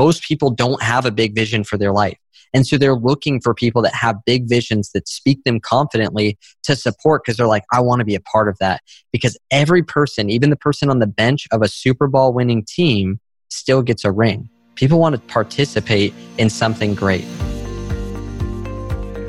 most people don't have a big vision for their life. And so they're looking for people that have big visions that speak them confidently to support because they're like, I want to be a part of that. Because every person, even the person on the bench of a Super Bowl winning team, still gets a ring. People want to participate in something great.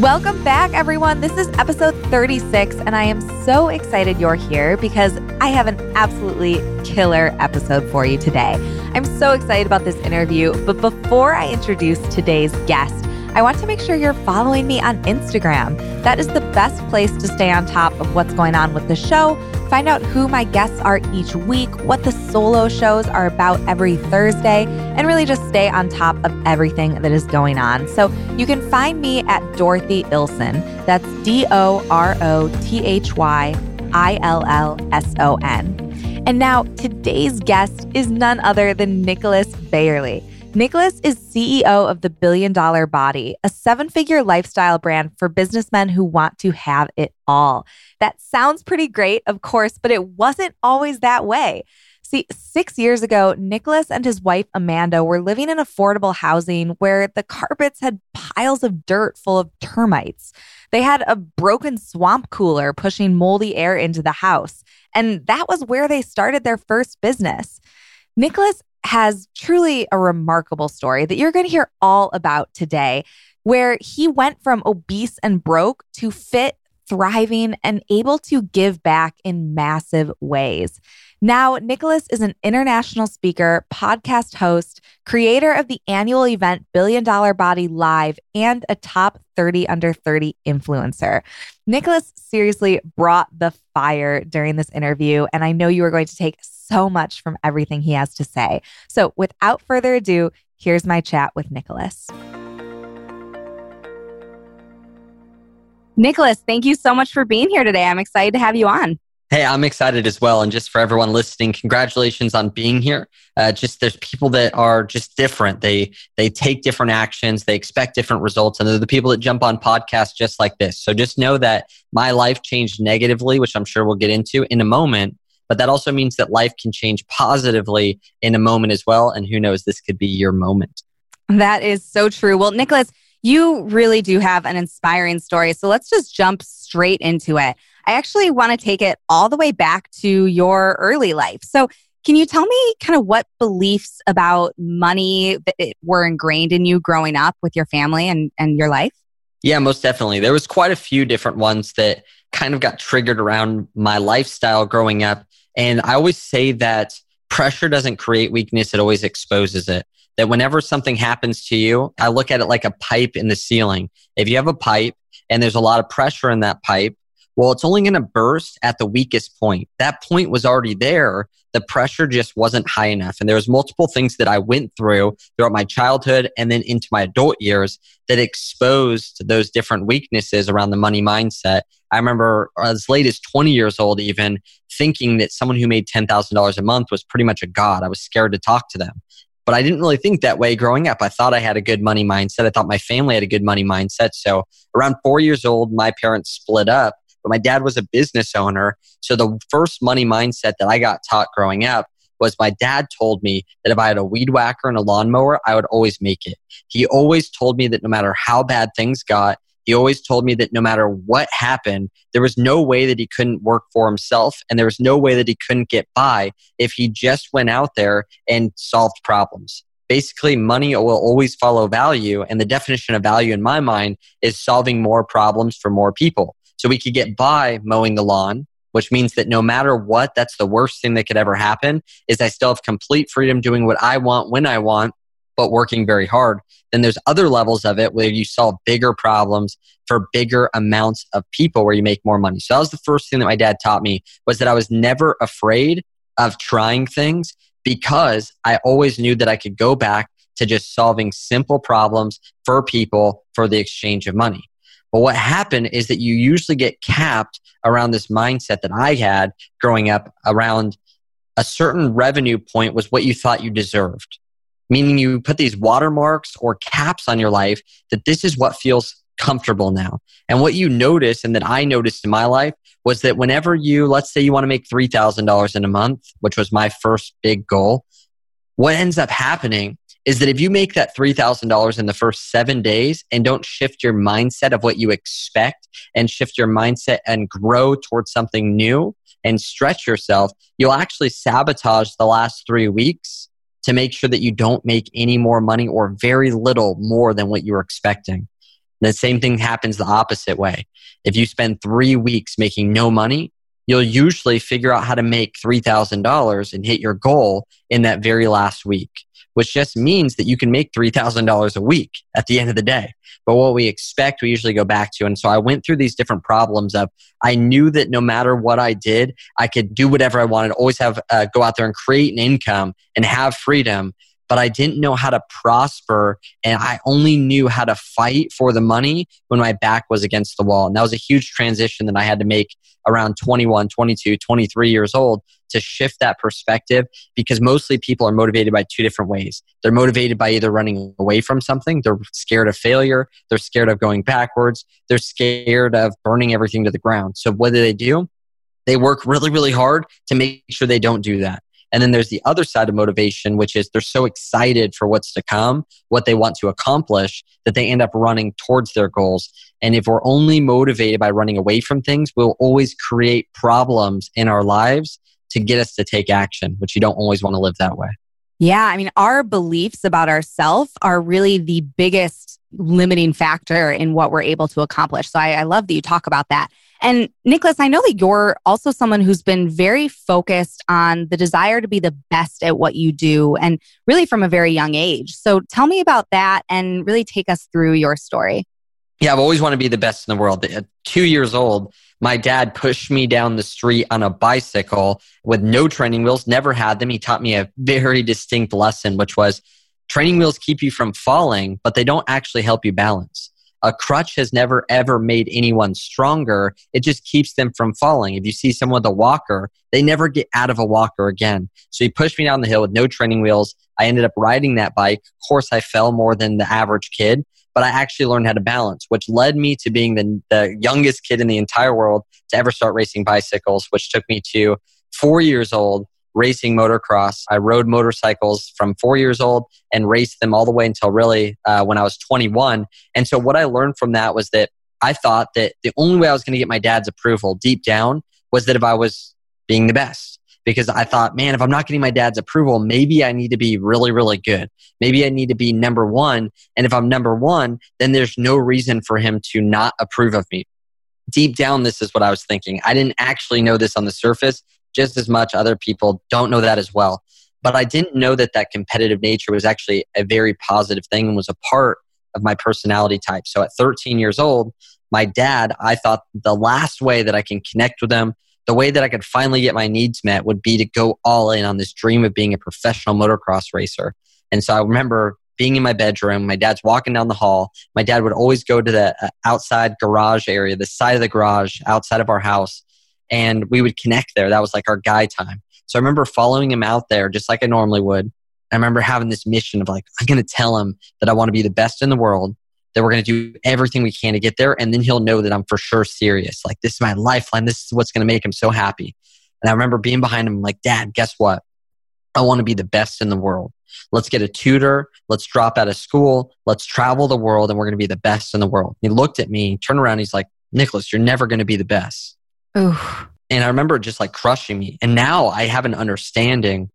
Welcome back, everyone. This is episode 36, and I am so excited you're here because I have an absolutely killer episode for you today. I'm so excited about this interview, but before I introduce today's guest, I want to make sure you're following me on Instagram. That is the best place to stay on top of what's going on with the show, find out who my guests are each week, what the solo shows are about every Thursday, and really just stay on top of everything that is going on. So you can find me at Dorothy Illson. That's D O R O T H Y I L L S O N. And now today's guest is none other than Nicholas Bayerle. Nicholas is CEO of the Billion Dollar Body, a seven figure lifestyle brand for businessmen who want to have it all. That sounds pretty great, of course, but it wasn't always that way. See, six years ago, Nicholas and his wife Amanda were living in affordable housing where the carpets had piles of dirt full of termites. They had a broken swamp cooler pushing moldy air into the house. And that was where they started their first business. Nicholas has truly a remarkable story that you're going to hear all about today, where he went from obese and broke to fit, thriving, and able to give back in massive ways. Now, Nicholas is an international speaker, podcast host, creator of the annual event Billion Dollar Body Live, and a top 30 under 30 influencer. Nicholas seriously brought the fire during this interview, and I know you are going to take so much from everything he has to say. So, without further ado, here's my chat with Nicholas. Nicholas, thank you so much for being here today. I'm excited to have you on. Hey, I'm excited as well. And just for everyone listening, congratulations on being here. Uh, just there's people that are just different. They they take different actions. They expect different results, and they're the people that jump on podcasts just like this. So just know that my life changed negatively, which I'm sure we'll get into in a moment but that also means that life can change positively in a moment as well. And who knows, this could be your moment. That is so true. Well, Nicholas, you really do have an inspiring story. So let's just jump straight into it. I actually want to take it all the way back to your early life. So, can you tell me kind of what beliefs about money were ingrained in you growing up with your family and, and your life? Yeah, most definitely. There was quite a few different ones that kind of got triggered around my lifestyle growing up. And I always say that pressure doesn't create weakness, it always exposes it. That whenever something happens to you, I look at it like a pipe in the ceiling. If you have a pipe and there's a lot of pressure in that pipe, well, it's only going to burst at the weakest point. That point was already there. The pressure just wasn't high enough. And there was multiple things that I went through throughout my childhood and then into my adult years that exposed those different weaknesses around the money mindset. I remember as late as 20 years old, even thinking that someone who made $10,000 a month was pretty much a god. I was scared to talk to them. But I didn't really think that way growing up. I thought I had a good money mindset. I thought my family had a good money mindset. So around four years old, my parents split up but my dad was a business owner. So the first money mindset that I got taught growing up was my dad told me that if I had a weed whacker and a lawnmower, I would always make it. He always told me that no matter how bad things got, he always told me that no matter what happened, there was no way that he couldn't work for himself and there was no way that he couldn't get by if he just went out there and solved problems. Basically, money will always follow value. And the definition of value in my mind is solving more problems for more people. So we could get by mowing the lawn, which means that no matter what, that's the worst thing that could ever happen is I still have complete freedom doing what I want when I want, but working very hard. Then there's other levels of it where you solve bigger problems for bigger amounts of people where you make more money. So that was the first thing that my dad taught me was that I was never afraid of trying things because I always knew that I could go back to just solving simple problems for people for the exchange of money. But what happened is that you usually get capped around this mindset that I had growing up around a certain revenue point was what you thought you deserved. Meaning you put these watermarks or caps on your life that this is what feels comfortable now. And what you notice and that I noticed in my life was that whenever you, let's say you want to make $3,000 in a month, which was my first big goal, what ends up happening is that if you make that $3,000 in the first seven days and don't shift your mindset of what you expect and shift your mindset and grow towards something new and stretch yourself, you'll actually sabotage the last three weeks to make sure that you don't make any more money or very little more than what you were expecting. The same thing happens the opposite way. If you spend three weeks making no money, you'll usually figure out how to make $3,000 and hit your goal in that very last week which just means that you can make $3,000 a week at the end of the day. But what we expect, we usually go back to. And so I went through these different problems of I knew that no matter what I did, I could do whatever I wanted, always have, uh, go out there and create an income and have freedom. But I didn't know how to prosper. And I only knew how to fight for the money when my back was against the wall. And that was a huge transition that I had to make around 21, 22, 23 years old to shift that perspective because mostly people are motivated by two different ways. They're motivated by either running away from something, they're scared of failure, they're scared of going backwards, they're scared of burning everything to the ground. So what do they do? They work really, really hard to make sure they don't do that. And then there's the other side of motivation, which is they're so excited for what's to come, what they want to accomplish, that they end up running towards their goals. And if we're only motivated by running away from things, we'll always create problems in our lives to get us to take action, which you don't always want to live that way. Yeah. I mean, our beliefs about ourselves are really the biggest limiting factor in what we're able to accomplish. So I, I love that you talk about that. And Nicholas, I know that you're also someone who's been very focused on the desire to be the best at what you do and really from a very young age. So tell me about that and really take us through your story. Yeah, I've always wanted to be the best in the world. At two years old, my dad pushed me down the street on a bicycle with no training wheels, never had them. He taught me a very distinct lesson, which was training wheels keep you from falling, but they don't actually help you balance a crutch has never ever made anyone stronger. It just keeps them from falling. If you see someone with a walker, they never get out of a walker again. So he pushed me down the hill with no training wheels. I ended up riding that bike. Of course, I fell more than the average kid, but I actually learned how to balance, which led me to being the, the youngest kid in the entire world to ever start racing bicycles, which took me to four years old racing motocross. I rode motorcycles from four years old and raced them all the way until really uh, when I was 21. And so what I learned from that was that I thought that the only way I was going to get my dad's approval deep down was that if I was being the best. Because I thought, man, if I'm not getting my dad's approval, maybe I need to be really, really good. Maybe I need to be number one. And if I'm number one, then there's no reason for him to not approve of me. Deep down, this is what I was thinking. I didn't actually know this on the surface, just as much other people don't know that as well. But I didn't know that that competitive nature was actually a very positive thing and was a part of my personality type. So at 13 years old, my dad, I thought the last way that I can connect with him, the way that I could finally get my needs met would be to go all in on this dream of being a professional motocross racer. And so I remember being in my bedroom, my dad's walking down the hall. My dad would always go to the uh, outside garage area, the side of the garage outside of our house, and we would connect there. That was like our guy time. So I remember following him out there just like I normally would. I remember having this mission of like, I'm going to tell him that I want to be the best in the world, that we're going to do everything we can to get there. And then he'll know that I'm for sure serious. Like, this is my lifeline. This is what's going to make him so happy. And I remember being behind him, like, Dad, guess what? I want to be the best in the world. Let's get a tutor. Let's drop out of school. Let's travel the world and we're going to be the best in the world. He looked at me, turned around. He's like, Nicholas, you're never going to be the best. Oof. And I remember just like crushing me. And now I have an understanding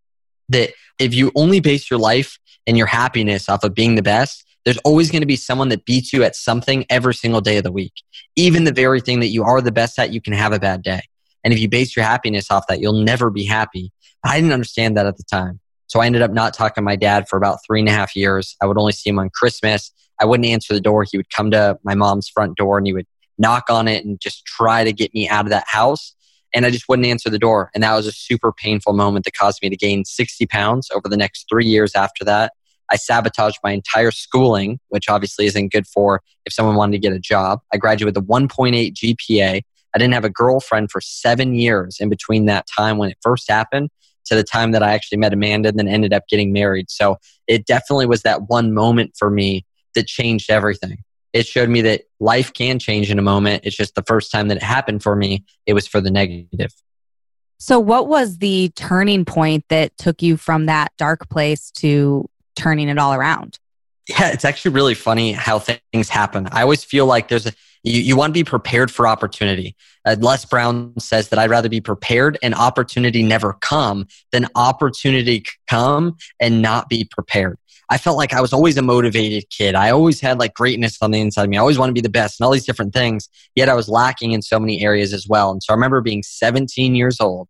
that if you only base your life and your happiness off of being the best, there's always going to be someone that beats you at something every single day of the week. Even the very thing that you are the best at, you can have a bad day. And if you base your happiness off that, you'll never be happy. I didn't understand that at the time. So I ended up not talking to my dad for about three and a half years. I would only see him on Christmas. I wouldn't answer the door. He would come to my mom's front door and he would knock on it and just try to get me out of that house. And I just wouldn't answer the door. And that was a super painful moment that caused me to gain 60 pounds over the next three years after that. I sabotaged my entire schooling, which obviously isn't good for if someone wanted to get a job. I graduated with a 1.8 GPA. I didn't have a girlfriend for seven years in between that time when it first happened to the time that I actually met Amanda and then ended up getting married. So it definitely was that one moment for me that changed everything. It showed me that life can change in a moment. It's just the first time that it happened for me, it was for the negative. So, what was the turning point that took you from that dark place to turning it all around? Yeah, it's actually really funny how things happen. I always feel like there's a, you, you want to be prepared for opportunity. Uh, Les Brown says that I'd rather be prepared and opportunity never come than opportunity come and not be prepared. I felt like I was always a motivated kid. I always had like greatness on the inside of me. I always want to be the best and all these different things. Yet I was lacking in so many areas as well. And so I remember being 17 years old.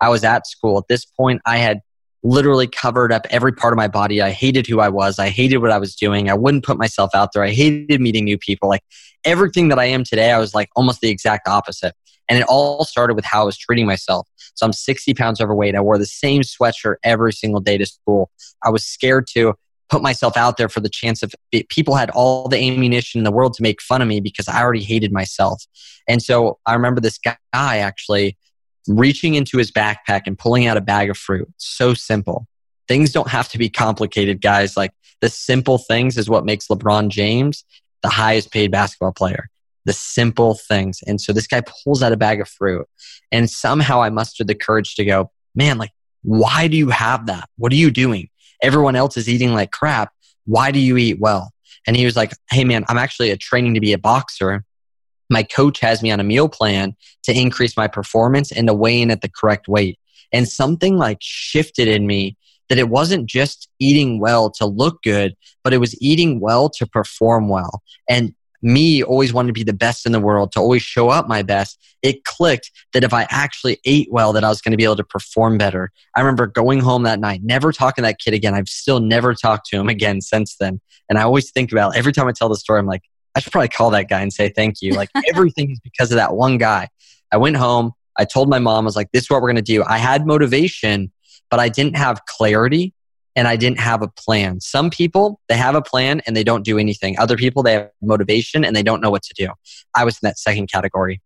I was at school. At this point, I had literally covered up every part of my body. I hated who I was. I hated what I was doing. I wouldn't put myself out there. I hated meeting new people. Like everything that I am today, I was like almost the exact opposite. And it all started with how I was treating myself. So I'm 60 pounds overweight. I wore the same sweatshirt every single day to school. I was scared to put myself out there for the chance of people had all the ammunition in the world to make fun of me because I already hated myself. And so I remember this guy actually reaching into his backpack and pulling out a bag of fruit. So simple. Things don't have to be complicated, guys. Like the simple things is what makes LeBron James the highest paid basketball player. The simple things. And so this guy pulls out a bag of fruit and somehow I mustered the courage to go, man, like, why do you have that? What are you doing? Everyone else is eating like crap. Why do you eat well? And he was like, Hey man, I'm actually training to be a boxer my coach has me on a meal plan to increase my performance and to weigh in at the correct weight. And something like shifted in me that it wasn't just eating well to look good, but it was eating well to perform well. And me always wanted to be the best in the world, to always show up my best, it clicked that if I actually ate well, that I was going to be able to perform better. I remember going home that night, never talking to that kid again. I've still never talked to him again since then. And I always think about every time I tell the story, I'm like, I should probably call that guy and say thank you. Like everything is because of that one guy. I went home. I told my mom, I was like, this is what we're going to do. I had motivation, but I didn't have clarity and I didn't have a plan. Some people, they have a plan and they don't do anything. Other people, they have motivation and they don't know what to do. I was in that second category.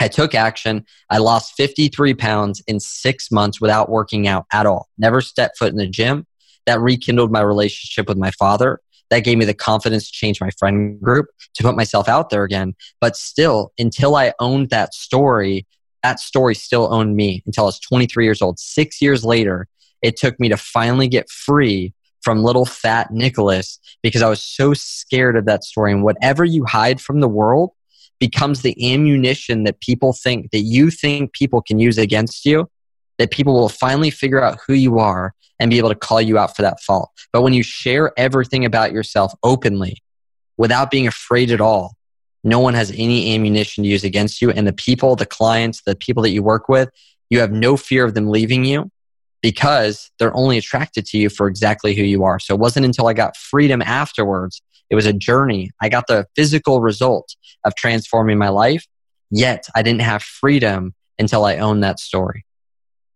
I took action. I lost 53 pounds in six months without working out at all. Never stepped foot in the gym. That rekindled my relationship with my father that gave me the confidence to change my friend group, to put myself out there again. But still, until I owned that story, that story still owned me until I was 23 years old. Six years later, it took me to finally get free from little fat Nicholas because I was so scared of that story. And whatever you hide from the world becomes the ammunition that people think that you think people can use against you, that people will finally figure out who you are and be able to call you out for that fault. But when you share everything about yourself openly without being afraid at all, no one has any ammunition to use against you. And the people, the clients, the people that you work with, you have no fear of them leaving you because they're only attracted to you for exactly who you are. So it wasn't until I got freedom afterwards. It was a journey. I got the physical result of transforming my life, yet I didn't have freedom until I owned that story.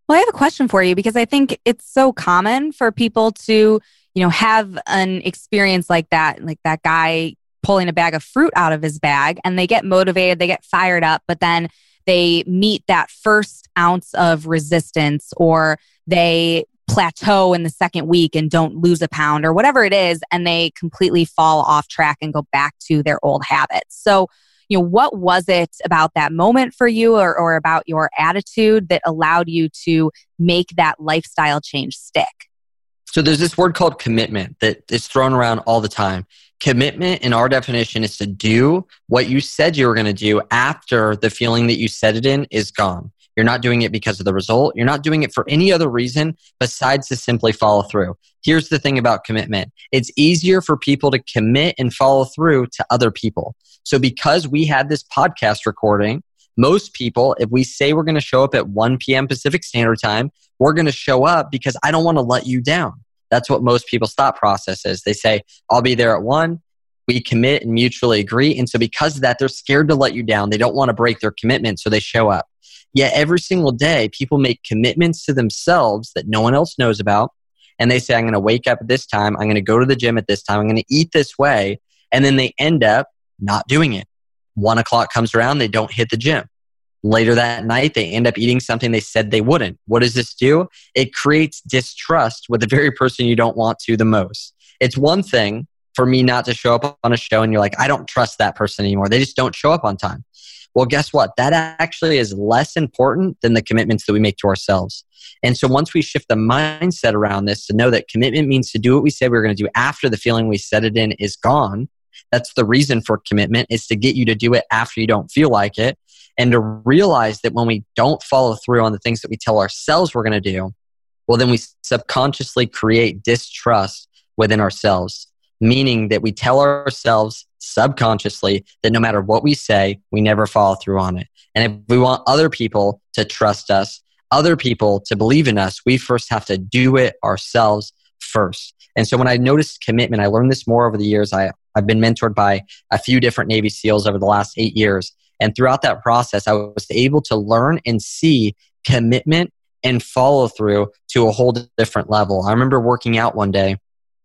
Well, I have a question for you because I think it's so common for people to, you know, have an experience like that, like that guy pulling a bag of fruit out of his bag and they get motivated, they get fired up, but then they meet that first ounce of resistance or they plateau in the second week and don't lose a pound or whatever it is and they completely fall off track and go back to their old habits. So, you know what was it about that moment for you or, or about your attitude that allowed you to make that lifestyle change stick so there's this word called commitment that is thrown around all the time commitment in our definition is to do what you said you were going to do after the feeling that you set it in is gone you're not doing it because of the result. You're not doing it for any other reason besides to simply follow through. Here's the thing about commitment it's easier for people to commit and follow through to other people. So, because we had this podcast recording, most people, if we say we're going to show up at 1 p.m. Pacific Standard Time, we're going to show up because I don't want to let you down. That's what most people's thought process is. They say, I'll be there at 1. We commit and mutually agree. And so, because of that, they're scared to let you down. They don't want to break their commitment, so they show up. Yet every single day, people make commitments to themselves that no one else knows about. and they say, I'm going to wake up at this time, I'm going to go to the gym at this time, I'm going to eat this way. And then they end up not doing it. One o'clock comes around, they don't hit the gym. Later that night, they end up eating something they said they wouldn't. What does this do? It creates distrust with the very person you don't want to the most. It's one thing for me not to show up on a show and you're like, I don't trust that person anymore. They just don't show up on time. Well, guess what? That actually is less important than the commitments that we make to ourselves. And so once we shift the mindset around this to know that commitment means to do what we said we were going to do after the feeling we set it in is gone. That's the reason for commitment is to get you to do it after you don't feel like it and to realize that when we don't follow through on the things that we tell ourselves we're going to do, well, then we subconsciously create distrust within ourselves meaning that we tell ourselves subconsciously that no matter what we say, we never follow through on it. And if we want other people to trust us, other people to believe in us, we first have to do it ourselves first. And so when I noticed commitment, I learned this more over the years. I, I've been mentored by a few different Navy SEALs over the last eight years. And throughout that process, I was able to learn and see commitment and follow through to a whole different level. I remember working out one day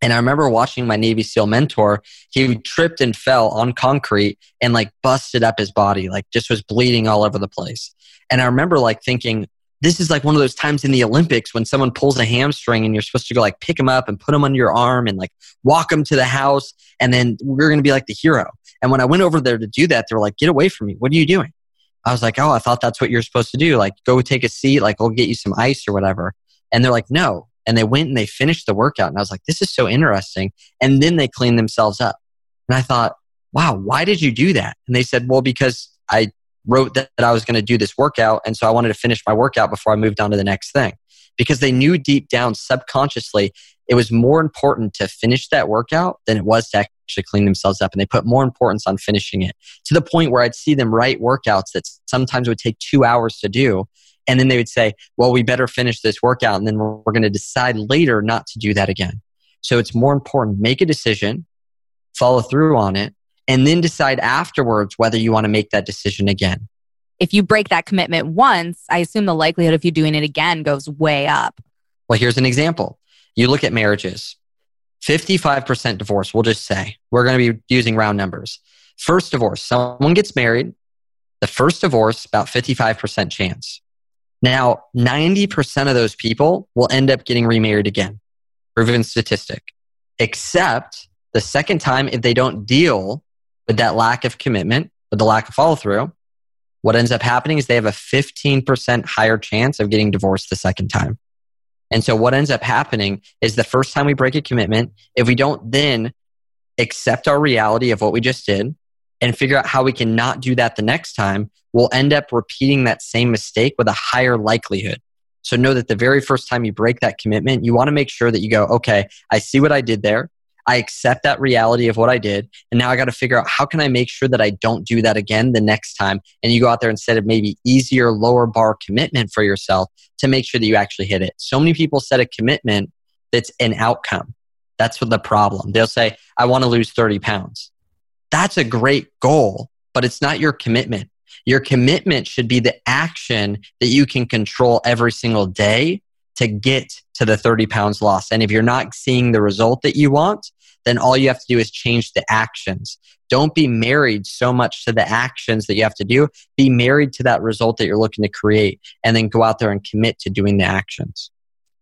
and I remember watching my Navy SEAL mentor. He tripped and fell on concrete and like busted up his body, like just was bleeding all over the place. And I remember like thinking, this is like one of those times in the Olympics when someone pulls a hamstring and you're supposed to go like pick them up and put them under your arm and like walk them to the house. And then we're going to be like the hero. And when I went over there to do that, they were like, get away from me. What are you doing? I was like, oh, I thought that's what you're supposed to do. Like, go take a seat. Like, I'll get you some ice or whatever. And they're like, no, and they went and they finished the workout. And I was like, this is so interesting. And then they cleaned themselves up. And I thought, wow, why did you do that? And they said, well, because I wrote that, that I was going to do this workout. And so I wanted to finish my workout before I moved on to the next thing. Because they knew deep down subconsciously it was more important to finish that workout than it was to actually clean themselves up. And they put more importance on finishing it to the point where I'd see them write workouts that sometimes would take two hours to do. And then they would say, well, we better finish this workout and then we're, we're going to decide later not to do that again. So it's more important. Make a decision, follow through on it, and then decide afterwards whether you want to make that decision again. If you break that commitment once, I assume the likelihood of you doing it again goes way up. Well, here's an example. You look at marriages 55% divorce, we'll just say. We're going to be using round numbers. First divorce, someone gets married. The first divorce, about 55% chance. Now, 90% of those people will end up getting remarried again. Proven statistic. Except the second time, if they don't deal with that lack of commitment, with the lack of follow through, what ends up happening is they have a 15% higher chance of getting divorced the second time. And so what ends up happening is the first time we break a commitment, if we don't then accept our reality of what we just did, and figure out how we can not do that the next time, we'll end up repeating that same mistake with a higher likelihood. So know that the very first time you break that commitment, you want to make sure that you go, okay, I see what I did there. I accept that reality of what I did. And now I got to figure out how can I make sure that I don't do that again the next time. And you go out there instead of maybe easier, lower bar commitment for yourself to make sure that you actually hit it. So many people set a commitment that's an outcome. That's what the problem. They'll say, I want to lose 30 pounds. That's a great goal, but it's not your commitment. Your commitment should be the action that you can control every single day to get to the 30 pounds lost. And if you're not seeing the result that you want, then all you have to do is change the actions. Don't be married so much to the actions that you have to do. Be married to that result that you're looking to create and then go out there and commit to doing the actions.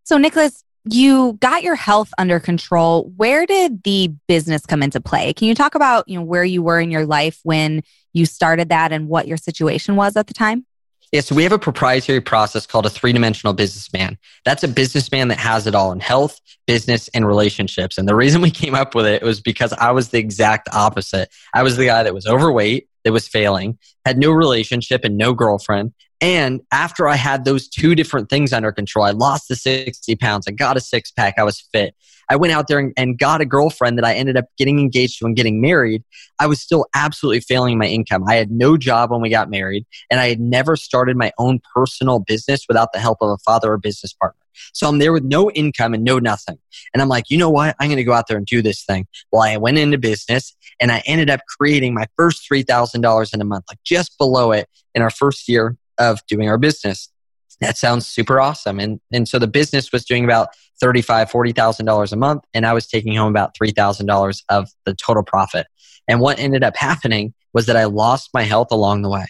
So, Nicholas, you got your health under control. Where did the business come into play? Can you talk about, you know, where you were in your life when you started that and what your situation was at the time? Yeah, so we have a proprietary process called a three dimensional businessman. That's a businessman that has it all in health, business, and relationships. And the reason we came up with it was because I was the exact opposite. I was the guy that was overweight, that was failing, had no relationship and no girlfriend. And after I had those two different things under control, I lost the 60 pounds, I got a six pack, I was fit. I went out there and, and, got a girlfriend that I ended up getting engaged to and getting married. I was still absolutely failing my income. I had no job when we got married, and I had never started my own personal business without the help of a father or business partner. So I'm there with no income and no nothing. And I'm like, you know what? I'm going to go out there and do this thing. Well, I went into business and I ended up creating my first $3,000 in a month, like just below it in our first year of doing our business. that sounds super awesome. And, and so the business was doing about $35,000, $40,000 a month. And I was taking home about $3,000 of the total profit. And what ended up happening was that I lost my health along the way.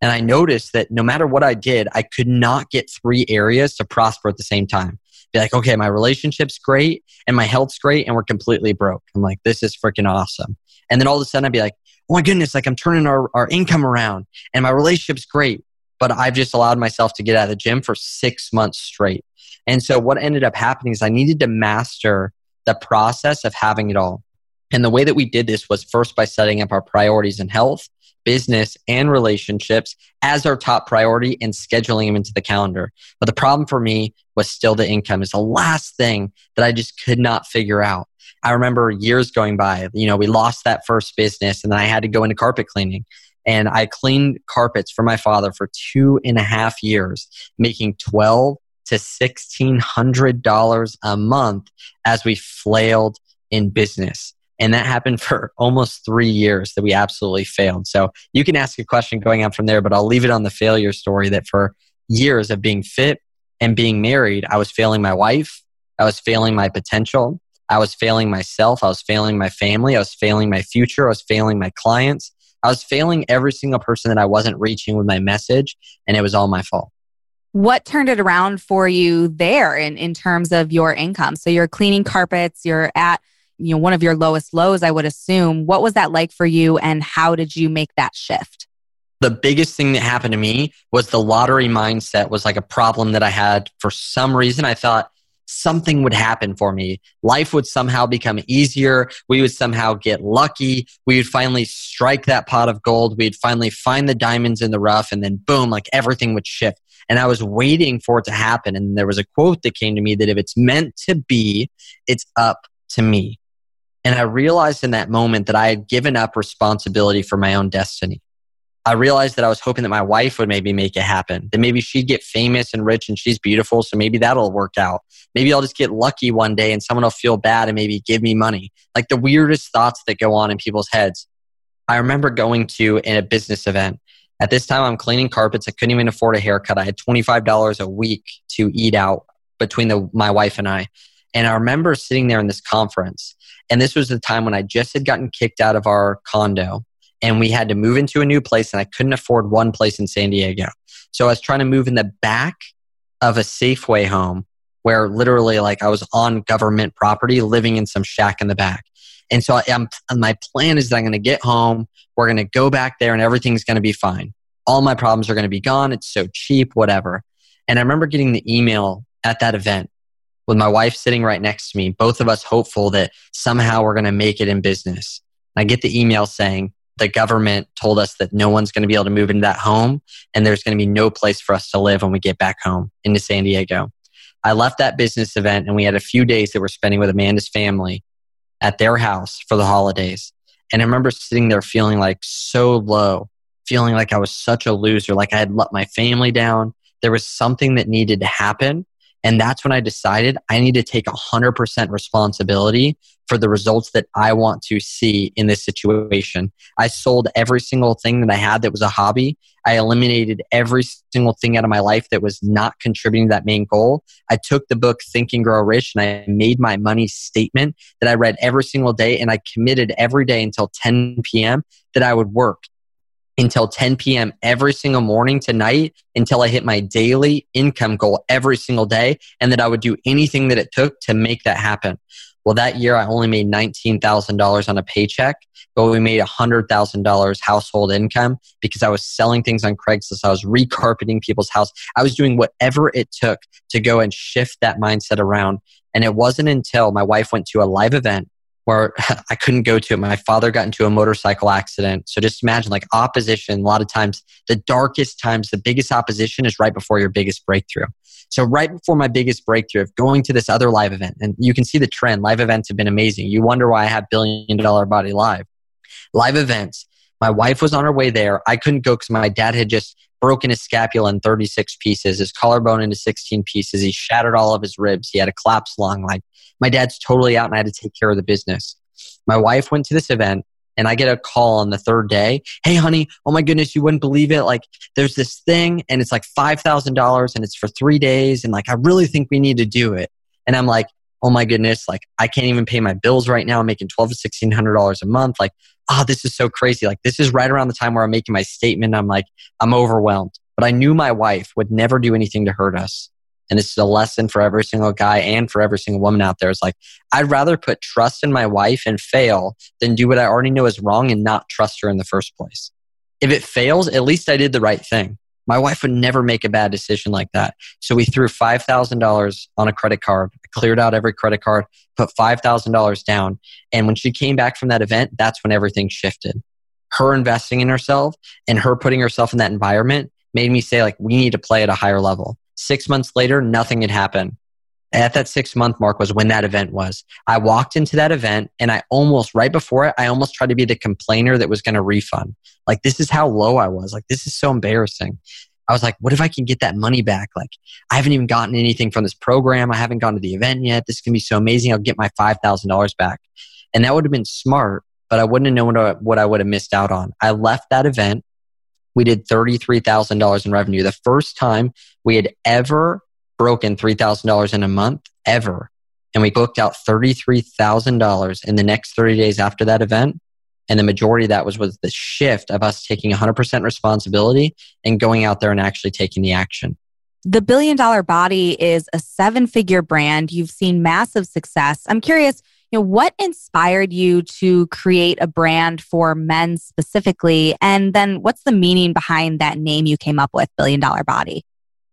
And I noticed that no matter what I did, I could not get three areas to prosper at the same time. Be like, okay, my relationship's great and my health's great and we're completely broke. I'm like, this is freaking awesome. And then all of a sudden I'd be like, oh my goodness, like I'm turning our, our income around and my relationship's great but I've just allowed myself to get out of the gym for six months straight. And so what ended up happening is I needed to master the process of having it all. And the way that we did this was first by setting up our priorities in health, business, and relationships as our top priority and scheduling them into the calendar. But the problem for me was still the income is the last thing that I just could not figure out. I remember years going by, you know, we lost that first business and then I had to go into carpet cleaning. And I cleaned carpets for my father for two and a half years, making twelve to sixteen hundred dollars a month as we flailed in business. And that happened for almost three years that we absolutely failed. So you can ask a question going on from there, but I'll leave it on the failure story that for years of being fit and being married, I was failing my wife. I was failing my potential. I was failing myself. I was failing my family. I was failing my future. I was failing my clients. I was failing every single person that I wasn't reaching with my message, and it was all my fault. What turned it around for you there in, in terms of your income? So you're cleaning carpets, you're at you know one of your lowest lows, I would assume. What was that like for you and how did you make that shift? The biggest thing that happened to me was the lottery mindset was like a problem that I had for some reason. I thought something would happen for me. Life would somehow become easier. We would somehow get lucky. We would finally strike that pot of gold. We'd finally find the diamonds in the rough, and then boom, like everything would shift. And I was waiting for it to happen. And there was a quote that came to me that if it's meant to be, it's up to me. And I realized in that moment that I had given up responsibility for my own destiny. I realized that I was hoping that my wife would maybe make it happen. That maybe she'd get famous and rich and she's beautiful. So maybe that'll work out. Maybe I'll just get lucky one day and someone will feel bad and maybe give me money. Like the weirdest thoughts that go on in people's heads. I remember going to in a business event. At this time, I'm cleaning carpets. I couldn't even afford a haircut. I had $25 a week to eat out between the, my wife and I. And I remember sitting there in this conference. And this was the time when I just had gotten kicked out of our condo and we had to move into a new place and I couldn't afford one place in San Diego. So I was trying to move in the back of a Safeway home where literally like I was on government property living in some shack in the back. And so I'm, my plan is that I'm going to get home. We're going to go back there and everything's going to be fine. All my problems are going to be gone. It's so cheap, whatever. And I remember getting the email at that event with my wife sitting right next to me, both of us hopeful that somehow we're going to make it in business. I get the email saying, the government told us that no one's going to be able to move into that home and there's going to be no place for us to live when we get back home into San Diego. I left that business event and we had a few days that we're spending with Amanda's family at their house for the holidays. And I remember sitting there feeling like so low, feeling like I was such a loser, like I had let my family down. There was something that needed to happen. And that's when I decided I need to take 100% responsibility for the results that I want to see in this situation. I sold every single thing that I had that was a hobby. I eliminated every single thing out of my life that was not contributing to that main goal. I took the book Think and Grow Rich and I made my money statement that I read every single day and I committed every day until 10 p.m. that I would work until 10 p.m. every single morning to night until I hit my daily income goal every single day and that I would do anything that it took to make that happen. Well, that year I only made $19,000 on a paycheck, but we made $100,000 household income because I was selling things on Craigslist. I was recarpeting people's house. I was doing whatever it took to go and shift that mindset around. And it wasn't until my wife went to a live event where I couldn't go to it. My father got into a motorcycle accident. So just imagine like opposition. A lot of times, the darkest times, the biggest opposition is right before your biggest breakthrough. So right before my biggest breakthrough of going to this other live event, and you can see the trend. Live events have been amazing. You wonder why I have billion dollar body live. Live events. My wife was on her way there. I couldn't go because my dad had just broken his scapula in 36 pieces, his collarbone into 16 pieces. He shattered all of his ribs. He had a collapsed lung. Like my dad's totally out and I had to take care of the business. My wife went to this event. And I get a call on the third day. Hey, honey, oh my goodness, you wouldn't believe it. Like, there's this thing and it's like $5,000 and it's for three days. And like, I really think we need to do it. And I'm like, oh my goodness, like, I can't even pay my bills right now. I'm making twelve to $1,600 a month. Like, oh, this is so crazy. Like, this is right around the time where I'm making my statement. I'm like, I'm overwhelmed. But I knew my wife would never do anything to hurt us. And this is a lesson for every single guy and for every single woman out there. Is like, I'd rather put trust in my wife and fail than do what I already know is wrong and not trust her in the first place. If it fails, at least I did the right thing. My wife would never make a bad decision like that. So we threw $5,000 on a credit card, cleared out every credit card, put $5,000 down. And when she came back from that event, that's when everything shifted. Her investing in herself and her putting herself in that environment made me say, like, we need to play at a higher level. Six months later, nothing had happened. At that six month mark was when that event was. I walked into that event and I almost, right before it, I almost tried to be the complainer that was going to refund. Like, this is how low I was. Like, this is so embarrassing. I was like, what if I can get that money back? Like, I haven't even gotten anything from this program. I haven't gone to the event yet. This can be so amazing. I'll get my $5,000 back. And that would have been smart, but I wouldn't have known what I, what I would have missed out on. I left that event we did $33,000 in revenue. The first time we had ever broken $3,000 in a month, ever. And we booked out $33,000 in the next 30 days after that event. And the majority of that was, with the shift of us taking 100% responsibility and going out there and actually taking the action. The Billion Dollar Body is a seven figure brand. You've seen massive success. I'm curious, you know, what inspired you to create a brand for men specifically? And then what's the meaning behind that name you came up with, Billion Dollar Body?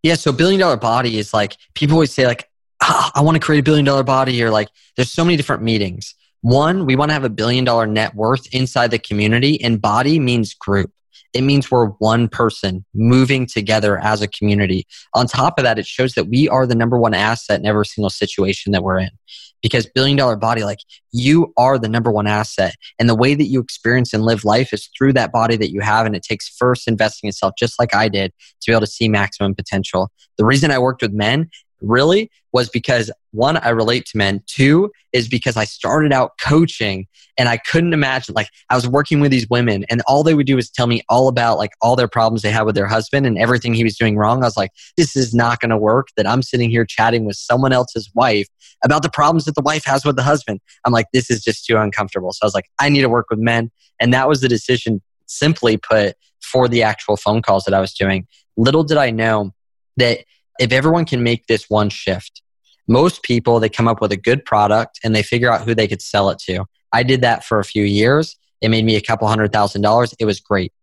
Yeah, so Billion Dollar Body is like, people always say, like, oh, I want to create a billion dollar body, or like, there's so many different meetings. One, we want to have a billion dollar net worth inside the community, and body means group. It means we're one person moving together as a community. On top of that, it shows that we are the number one asset in every single situation that we're in because billion dollar body like you are the number one asset. And the way that you experience and live life is through that body that you have. And it takes first investing in self just like i did to be able to see maximum potential. The reason i worked with men really was because one, I relate to men. Two is because I started out coaching and I couldn't imagine, like, I was working with these women and all they would do is tell me all about like all their problems they had with their husband and everything he was doing wrong. I was like, this is not going to work that I'm sitting here chatting with someone else's wife about the problems that the wife has with the husband. I'm like, this is just too uncomfortable. So I was like, I need to work with men. And that was the decision, simply put, for the actual phone calls that I was doing. Little did I know that if everyone can make this one shift, most people they come up with a good product and they figure out who they could sell it to. I did that for a few years. It made me a couple hundred thousand dollars. It was great.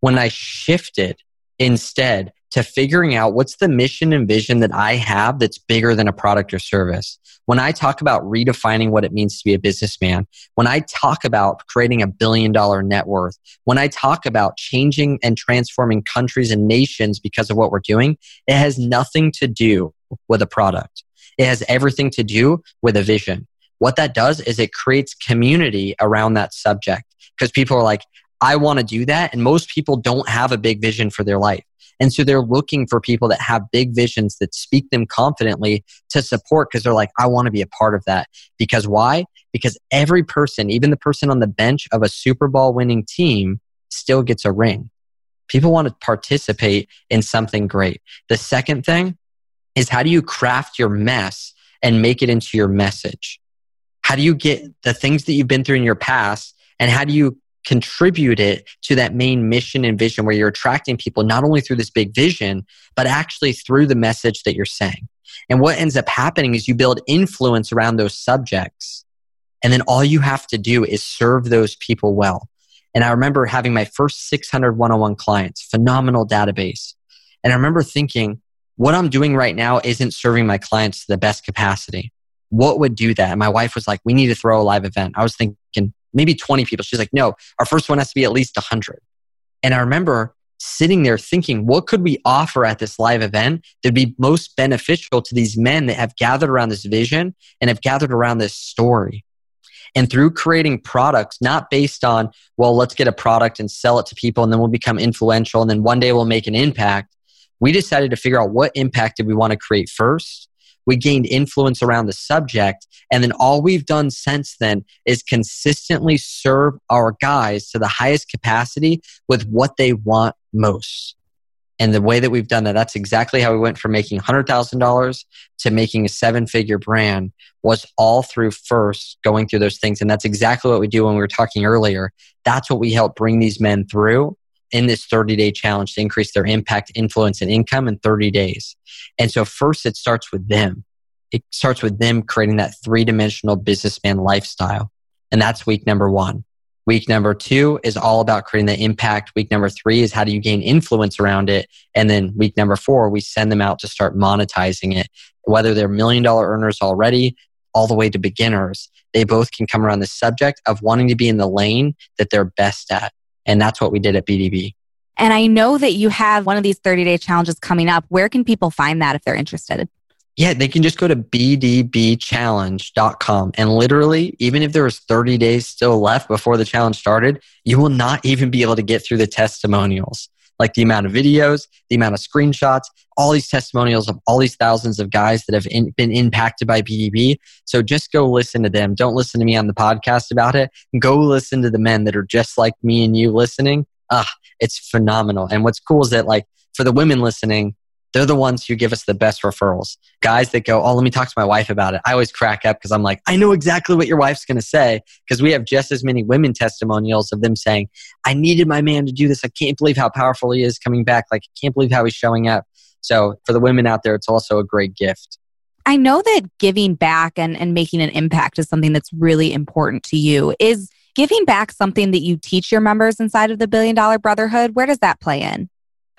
When I shifted instead to figuring out what's the mission and vision that I have that's bigger than a product or service. When I talk about redefining what it means to be a businessman, when I talk about creating a billion dollar net worth, when I talk about changing and transforming countries and nations because of what we're doing, it has nothing to do with a product. It has everything to do with a vision. What that does is it creates community around that subject because people are like, I want to do that. And most people don't have a big vision for their life. And so they're looking for people that have big visions that speak them confidently to support because they're like, I want to be a part of that. Because why? Because every person, even the person on the bench of a Super Bowl winning team, still gets a ring. People want to participate in something great. The second thing is how do you craft your mess and make it into your message? How do you get the things that you've been through in your past and how do you contribute it to that main mission and vision where you're attracting people not only through this big vision, but actually through the message that you're saying. And what ends up happening is you build influence around those subjects. And then all you have to do is serve those people well. And I remember having my first 600 one on one clients, phenomenal database. And I remember thinking, what I'm doing right now isn't serving my clients to the best capacity. What would do that? And my wife was like, we need to throw a live event. I was thinking, maybe 20 people. She's like, no, our first one has to be at least 100. And I remember sitting there thinking, what could we offer at this live event that'd be most beneficial to these men that have gathered around this vision and have gathered around this story? And through creating products, not based on, well, let's get a product and sell it to people and then we'll become influential and then one day we'll make an impact, we decided to figure out what impact did we want to create first We gained influence around the subject. And then all we've done since then is consistently serve our guys to the highest capacity with what they want most. And the way that we've done that, that's exactly how we went from making $100,000 to making a seven figure brand was all through first going through those things. And that's exactly what we do when we were talking earlier. That's what we help bring these men through in this 30 day challenge to increase their impact, influence, and income in 30 days. And so first it starts with them. It starts with them creating that three dimensional businessman lifestyle. And that's week number one. Week number two is all about creating the impact. Week number three is how do you gain influence around it? And then week number four, we send them out to start monetizing it. Whether they're million dollar earners already, all the way to beginners, they both can come around the subject of wanting to be in the lane that they're best at. And that's what we did at BDB. And I know that you have one of these 30 day challenges coming up. Where can people find that if they're interested? Yeah, they can just go to bdbchallenge.com. And literally, even if there was 30 days still left before the challenge started, you will not even be able to get through the testimonials. Like the amount of videos, the amount of screenshots, all these testimonials of all these thousands of guys that have in, been impacted by BDB. So just go listen to them. Don't listen to me on the podcast about it. Go listen to the men that are just like me and you listening. Ah, it's phenomenal. And what's cool is that, like, for the women listening, they're the ones who give us the best referrals. Guys that go, Oh, let me talk to my wife about it. I always crack up because I'm like, I know exactly what your wife's going to say because we have just as many women testimonials of them saying, I needed my man to do this. I can't believe how powerful he is coming back. Like, I can't believe how he's showing up. So for the women out there, it's also a great gift. I know that giving back and, and making an impact is something that's really important to you. Is giving back something that you teach your members inside of the Billion Dollar Brotherhood? Where does that play in?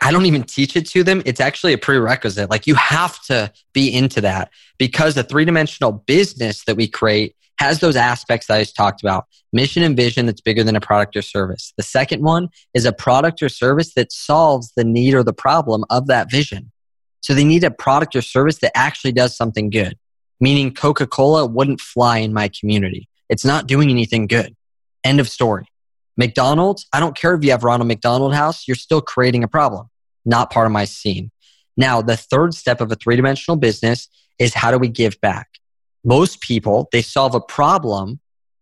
I don't even teach it to them. It's actually a prerequisite. Like you have to be into that because the three dimensional business that we create has those aspects that I just talked about mission and vision that's bigger than a product or service. The second one is a product or service that solves the need or the problem of that vision. So they need a product or service that actually does something good, meaning Coca Cola wouldn't fly in my community. It's not doing anything good. End of story. McDonald's, I don't care if you have Ronald McDonald House, you're still creating a problem, not part of my scene. Now, the third step of a three dimensional business is how do we give back? Most people, they solve a problem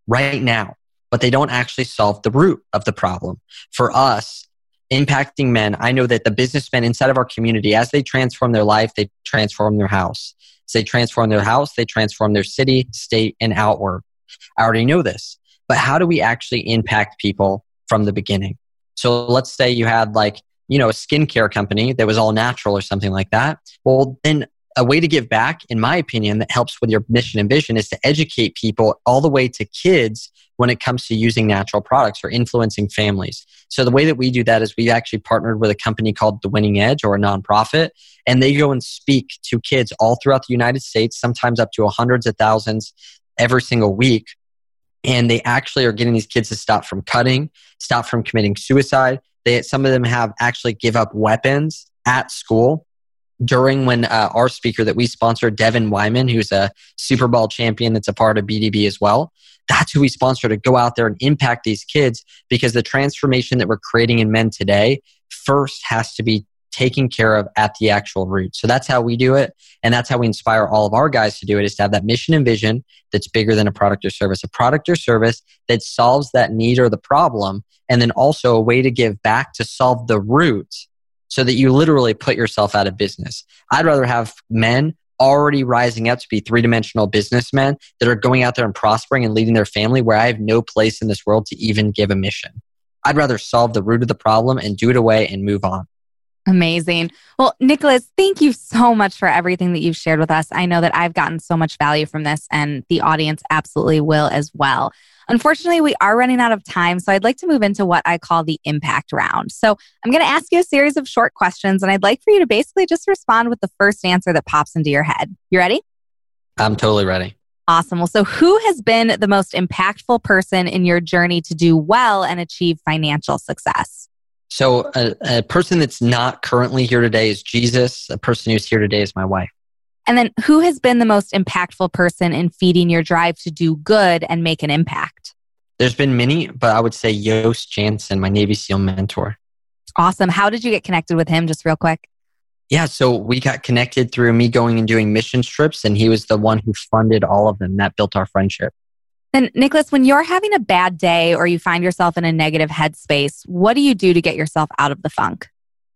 right now, but they don't actually solve the root of the problem. For us, impacting men, I know that the businessmen inside of our community, as they transform their life, they transform their house. As they transform their house, they transform their city, state, and outward. I already know this but how do we actually impact people from the beginning? So let's say you had like, you know, a skincare company that was all natural or something like that. Well, then a way to give back, in my opinion, that helps with your mission and vision is to educate people all the way to kids when it comes to using natural products or influencing families. So the way that we do that is we actually partnered with a company called The Winning Edge or a nonprofit, and they go and speak to kids all throughout the United States, sometimes up to hundreds of thousands every single week and they actually are getting these kids to stop from cutting, stop from committing suicide. They, some of them have actually give up weapons at school during when uh, our speaker that we sponsored, Devin Wyman, who's a Super Bowl champion that's a part of BDB as well. That's who we sponsor to go out there and impact these kids because the transformation that we're creating in men today first has to be taken care of at the actual root. So that's how we do it. And that's how we inspire all of our guys to do it is to have that mission and vision that's bigger than a product or service, a product or service that solves that need or the problem. And then also a way to give back to solve the root so that you literally put yourself out of business. I'd rather have men already rising up to be three dimensional businessmen that are going out there and prospering and leading their family where I have no place in this world to even give a mission. I'd rather solve the root of the problem and do it away and move on. Amazing. Well, Nicholas, thank you so much for everything that you've shared with us. I know that I've gotten so much value from this, and the audience absolutely will as well. Unfortunately, we are running out of time, so I'd like to move into what I call the impact round. So I'm going to ask you a series of short questions, and I'd like for you to basically just respond with the first answer that pops into your head. You ready? I'm totally ready. Awesome. Well, so who has been the most impactful person in your journey to do well and achieve financial success? So, a, a, person that's not currently here today is Jesus. A person who's here today is my wife. And then, who has been the most impactful person in feeding your drive to do good and make an impact? There's been many, but I would say Yost Jansen, my Navy SEAL mentor. Awesome. How did you get connected with him, just real quick? Yeah, so we got connected through me going and doing mission trips, and he was the one who funded all of them. That built our friendship. And Nicholas, when you're having a bad day or you find yourself in a negative headspace, what do you do to get yourself out of the funk?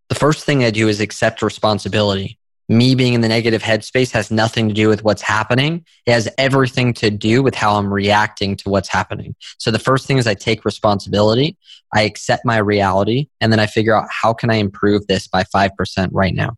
The first thing I do is accept responsibility. Me being in the negative headspace has nothing to do with what's happening. It has everything to do with how I'm reacting to what's happening. So the first thing is I take responsibility, I accept my reality, and then I figure out how can I improve this by 5% right now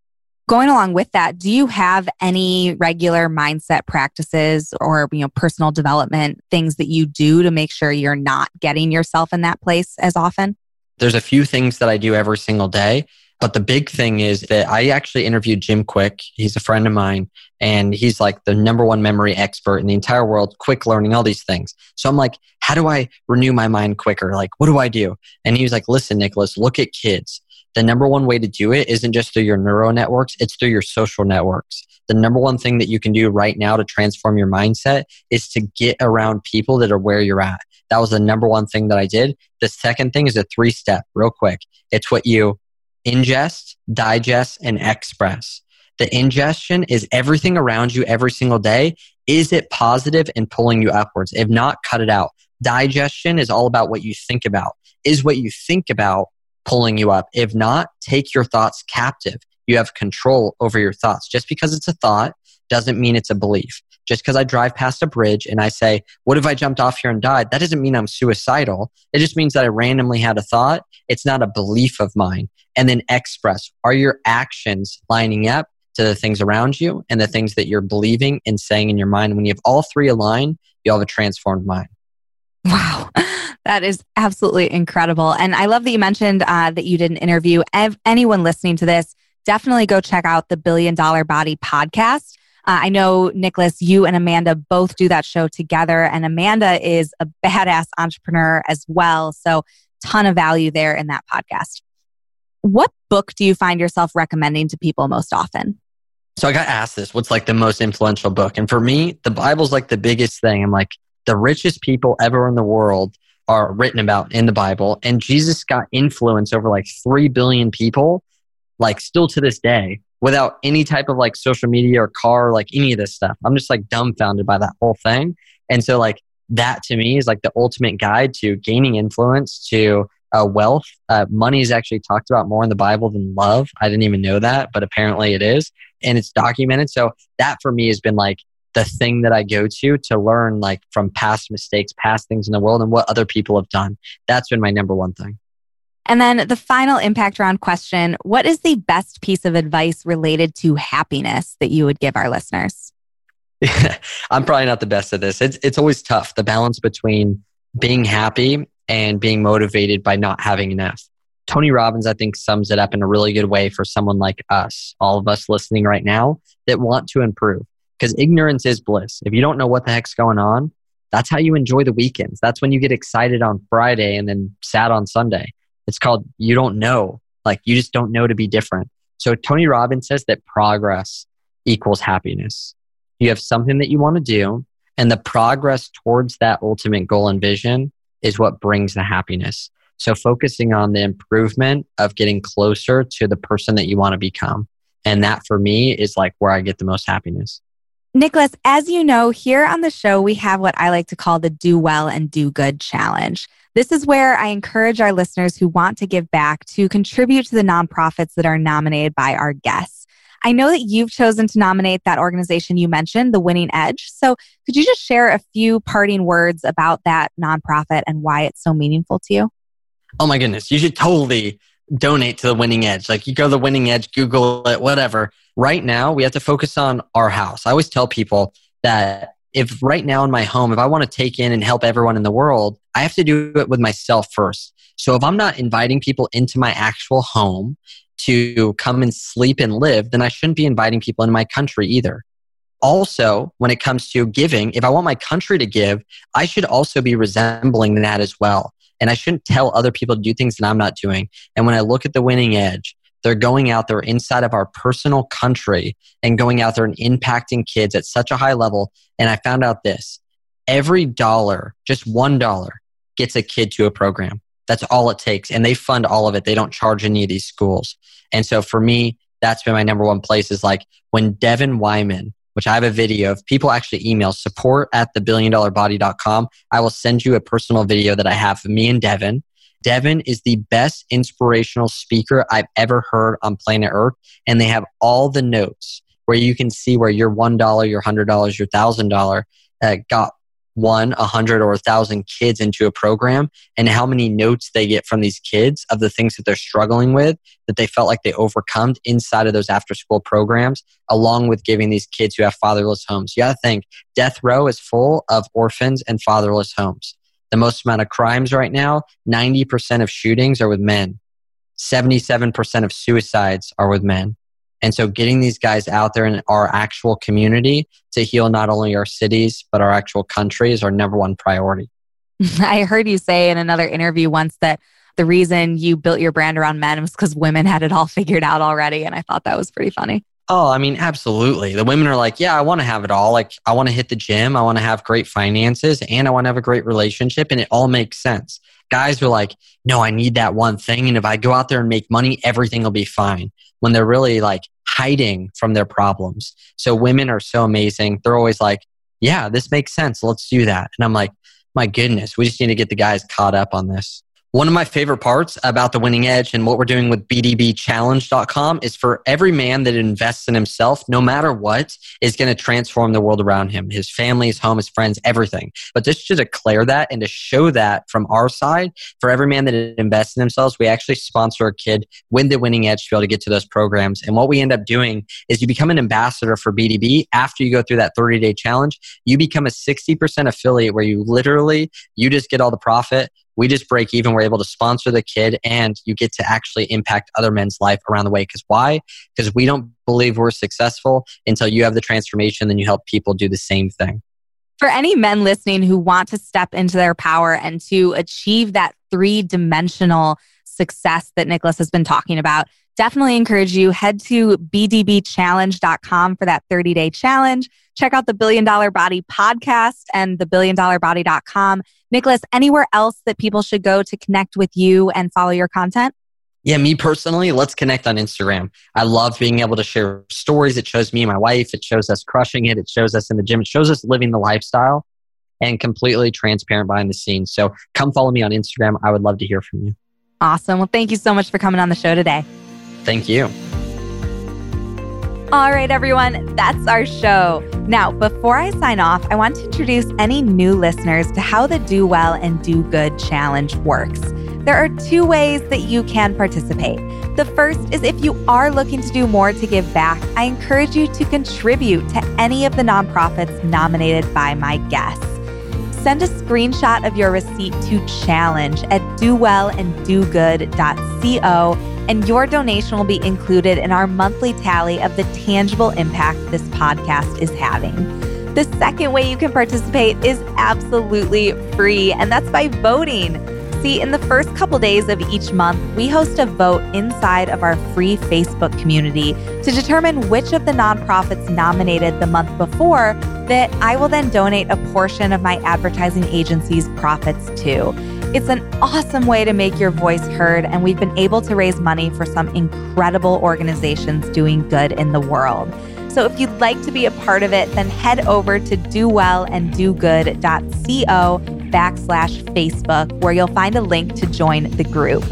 going along with that, do you have any regular mindset practices or you know personal development things that you do to make sure you're not getting yourself in that place as often? There's a few things that I do every single day. But the big thing is that I actually interviewed Jim Kwik. He's a friend of mine, and he's like the number one memory expert in the entire world, quick learning, all these things. So I'm like, how do I renew my mind quicker? Like, what do I do? And he was like, listen, Nicholas, look at kids the number one way to do it isn't just through your neural networks, it's through your social networks. The number one thing that you can do right now to transform your mindset is to get around people that are where you're at. That was the number one thing that I did. The second thing is a three step, real quick. It's what you ingest, digest, and express. The ingestion is everything around you every single day. Is it positive and pulling you upwards? If not, cut it out. Digestion is all about what you think about. Is what you think about pulling you up. If not, take your thoughts captive. You have control over your thoughts. Just because it's a thought doesn't mean it's a belief. Just because I drive past a bridge and I say, What if I jumped off here and died? That doesn't mean I'm suicidal. It just means that I randomly had a thought. It's not a belief of mine. And then express are your actions lining up to the things around you and the things that you're believing and saying in your mind? When you have all three aligned, you'll have a transformed mind. Wow. That is absolutely incredible. And I love that you mentioned uh, that you did an interview. Ev- anyone listening to this, definitely go check out the Billion Dollar Body podcast. Uh, I know, Nicholas, you and Amanda both do that show together, and Amanda is a badass entrepreneur as well. So, ton of value there in that podcast. What book do you find yourself recommending to people most often? So, I got asked this what's like the most influential book? And for me, the Bible's like the biggest thing. I'm like, the richest people ever in the world are written about in the Bible. And Jesus got influence over like 3 billion people, like still to this day, without any type of like social media or car, or like any of this stuff. I'm just like dumbfounded by that whole thing. And so, like, that to me is like the ultimate guide to gaining influence, to uh, wealth. Uh, money is actually talked about more in the Bible than love. I didn't even know that, but apparently it is. And it's documented. So, that for me has been like the thing that I go to to learn like from past mistakes, past things in the world and what other people have done. That's been my number one thing. And then the final impact round question What is the best piece of advice related to happiness that you would give our listeners? I'm probably not the best at this. It's, it's always tough the balance between being happy and being motivated by not having enough. Tony Robbins, I think, sums it up in a really good way for someone like us, all of us listening right now that want to improve because ignorance is bliss. If you don't know what the heck's going on, that's how you enjoy the weekends. That's when you get excited on Friday and then sad on Sunday. It's called you don't know. Like you just don't know to be different. So Tony Robbins says that progress equals happiness. You have something that you want to do, and the progress towards that ultimate goal and vision is what brings the happiness. So focusing on the improvement of getting closer to the person that you want to become. And that for me is like where I get the most happiness. Nicholas, as you know, here on the show, we have what I like to call the Do Well and Do Good Challenge. This is where I encourage our listeners who want to give back to contribute to the nonprofits that are nominated by our guests. I know that you've chosen to nominate that organization you mentioned, The Winning Edge. So could you just share a few parting words about that nonprofit and why it's so meaningful to you? Oh my goodness. You should totally donate to the winning edge. Like you go to the winning edge, Google it, whatever. Right now, we have to focus on our house. I always tell people that if right now in my home, if I want to take in and help everyone in the world, I have to do it with myself first. So if I'm not inviting people into my actual home to come and sleep and live, then I shouldn't be inviting people into my country either. Also, when it comes to giving, if I want my country to give, I should also be resembling that as well. And I shouldn't tell other people to do things that I'm not doing. And when I look at the winning edge, they're going out there inside of our personal country and going out there and impacting kids at such a high level. And I found out this every dollar, just one dollar, gets a kid to a program. That's all it takes. And they fund all of it. They don't charge any of these schools. And so for me, that's been my number one place is like when Devin Wyman, which I have a video of people actually email support at the billion dollar body.com. I will send you a personal video that I have of me and Devin. Devin is the best inspirational speaker I've ever heard on planet Earth. And they have all the notes where you can see where your $1, your $100, your $1,000 uh, got one, a hundred, or a thousand kids into a program and how many notes they get from these kids of the things that they're struggling with that they felt like they overcome inside of those after school programs, along with giving these kids who have fatherless homes. You got to think death row is full of orphans and fatherless homes. The most amount of crimes right now, 90% of shootings are with men. 77% of suicides are with men. And so getting these guys out there in our actual community to heal not only our cities, but our actual country is our number one priority. I heard you say in another interview once that the reason you built your brand around men was because women had it all figured out already. And I thought that was pretty funny. Oh, I mean, absolutely. The women are like, yeah, I want to have it all. Like, I want to hit the gym. I want to have great finances and I want to have a great relationship. And it all makes sense. Guys are like, no, I need that one thing. And if I go out there and make money, everything will be fine. When they're really like, hiding from their problems. So women are so amazing. They're always like, yeah, this makes sense. Let's do that. And I'm like, my goodness, we just need to get the guys caught up on this. One of my favorite parts about the winning edge and what we're doing with bdbchallenge.com is for every man that invests in himself, no matter what, is going to transform the world around him, his family, his home, his friends, everything. But just to declare that and to show that from our side, for every man that invests in themselves, we actually sponsor a kid with the winning edge to be able to get to those programs. And what we end up doing is you become an ambassador for BDB after you go through that 30 day challenge. You become a 60% affiliate where you literally, you just get all the profit we just break even. We're able to sponsor the kid and you get to actually impact other men's life around the way. Because why? Because we don't believe we're successful until you have the transformation, then you help people do the same thing. For any men listening who want to step into their power and to achieve that three dimensional success that Nicholas has been talking about, definitely encourage you head to bdbchallenge.com for that 30 day challenge. Check out the Billion Dollar Body podcast and the billiondollar Nicholas, anywhere else that people should go to connect with you and follow your content? Yeah, me personally, let's connect on Instagram. I love being able to share stories. It shows me and my wife. It shows us crushing it. It shows us in the gym. It shows us living the lifestyle and completely transparent behind the scenes. So come follow me on Instagram. I would love to hear from you. Awesome. Well, thank you so much for coming on the show today. Thank you. All right, everyone, that's our show. Now, before I sign off, I want to introduce any new listeners to how the Do Well and Do Good Challenge works. There are two ways that you can participate. The first is if you are looking to do more to give back, I encourage you to contribute to any of the nonprofits nominated by my guests. Send a screenshot of your receipt to challenge at dowellanddogood.co and your donation will be included in our monthly tally of the tangible impact this podcast is having. The second way you can participate is absolutely free, and that's by voting. See, in the first couple days of each month, we host a vote inside of our free Facebook community to determine which of the nonprofits nominated the month before that I will then donate a portion of my advertising agency's profits to. It's an awesome way to make your voice heard, and we've been able to raise money for some incredible organizations doing good in the world. So if you'd like to be a part of it, then head over to dowellanddogood.co backslash Facebook, where you'll find a link to join the group.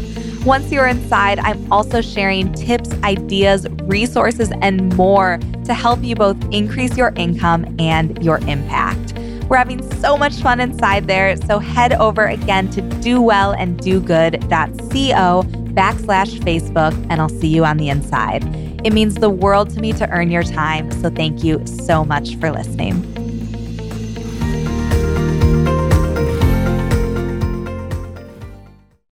Once you're inside, I'm also sharing tips, ideas, resources, and more to help you both increase your income and your impact. We're having so much fun inside there. So head over again to dowellanddogood.co backslash Facebook, and I'll see you on the inside. It means the world to me to earn your time. So thank you so much for listening.